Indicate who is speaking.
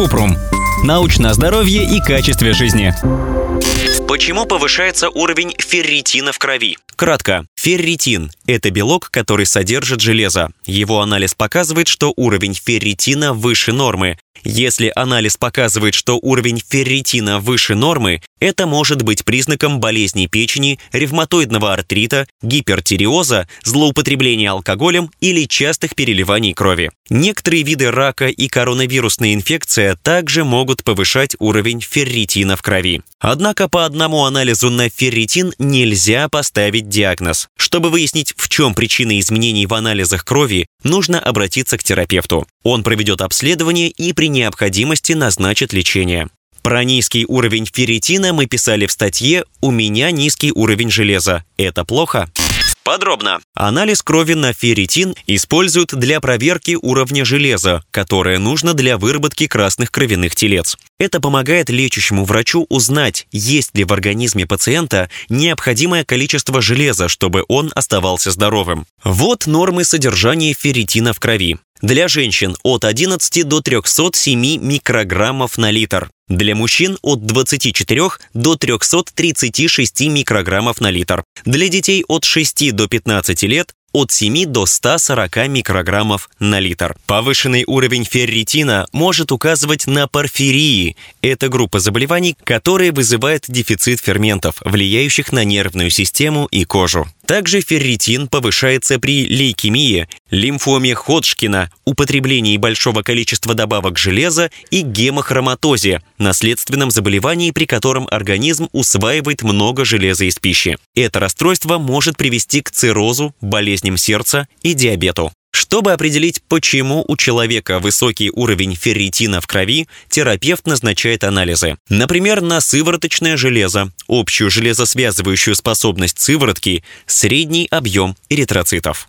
Speaker 1: Купрум. Научное здоровье и качестве жизни.
Speaker 2: Почему повышается уровень ферритина в крови? Кратко. Ферритин – это белок, который содержит железо. Его анализ показывает, что уровень ферритина выше нормы. Если анализ показывает, что уровень ферритина выше нормы, это может быть признаком болезней печени, ревматоидного артрита, гипертиреоза, злоупотребления алкоголем или частых переливаний крови. Некоторые виды рака и коронавирусная инфекция также могут повышать уровень ферритина в крови. Однако по одному анализу на ферритин нельзя поставить диагноз. Чтобы выяснить, в чем причина изменений в анализах крови, нужно обратиться к терапевту. Он проведет обследование и при необходимости назначит лечение. Про низкий уровень ферритина мы писали в статье «У меня низкий уровень железа. Это плохо?» Подробно. Анализ крови на ферритин используют для проверки уровня железа, которое нужно для выработки красных кровяных телец. Это помогает лечащему врачу узнать, есть ли в организме пациента необходимое количество железа, чтобы он оставался здоровым. Вот нормы содержания ферритина в крови. Для женщин от 11 до 307 микрограммов на литр. Для мужчин от 24 до 336 микрограммов на литр. Для детей от 6 до 15 лет от 7 до 140 микрограммов на литр. Повышенный уровень ферритина может указывать на порфирии. Это группа заболеваний, которые вызывают дефицит ферментов, влияющих на нервную систему и кожу. Также ферритин повышается при лейкемии, лимфоме Ходжкина, употреблении большого количества добавок железа и гемохроматозе, наследственном заболевании, при котором организм усваивает много железа из пищи. Это расстройство может привести к циррозу, болезням сердца и диабету. Чтобы определить, почему у человека высокий уровень ферритина в крови, терапевт назначает анализы. Например, на сывороточное железо, общую железосвязывающую способность сыворотки, средний объем эритроцитов.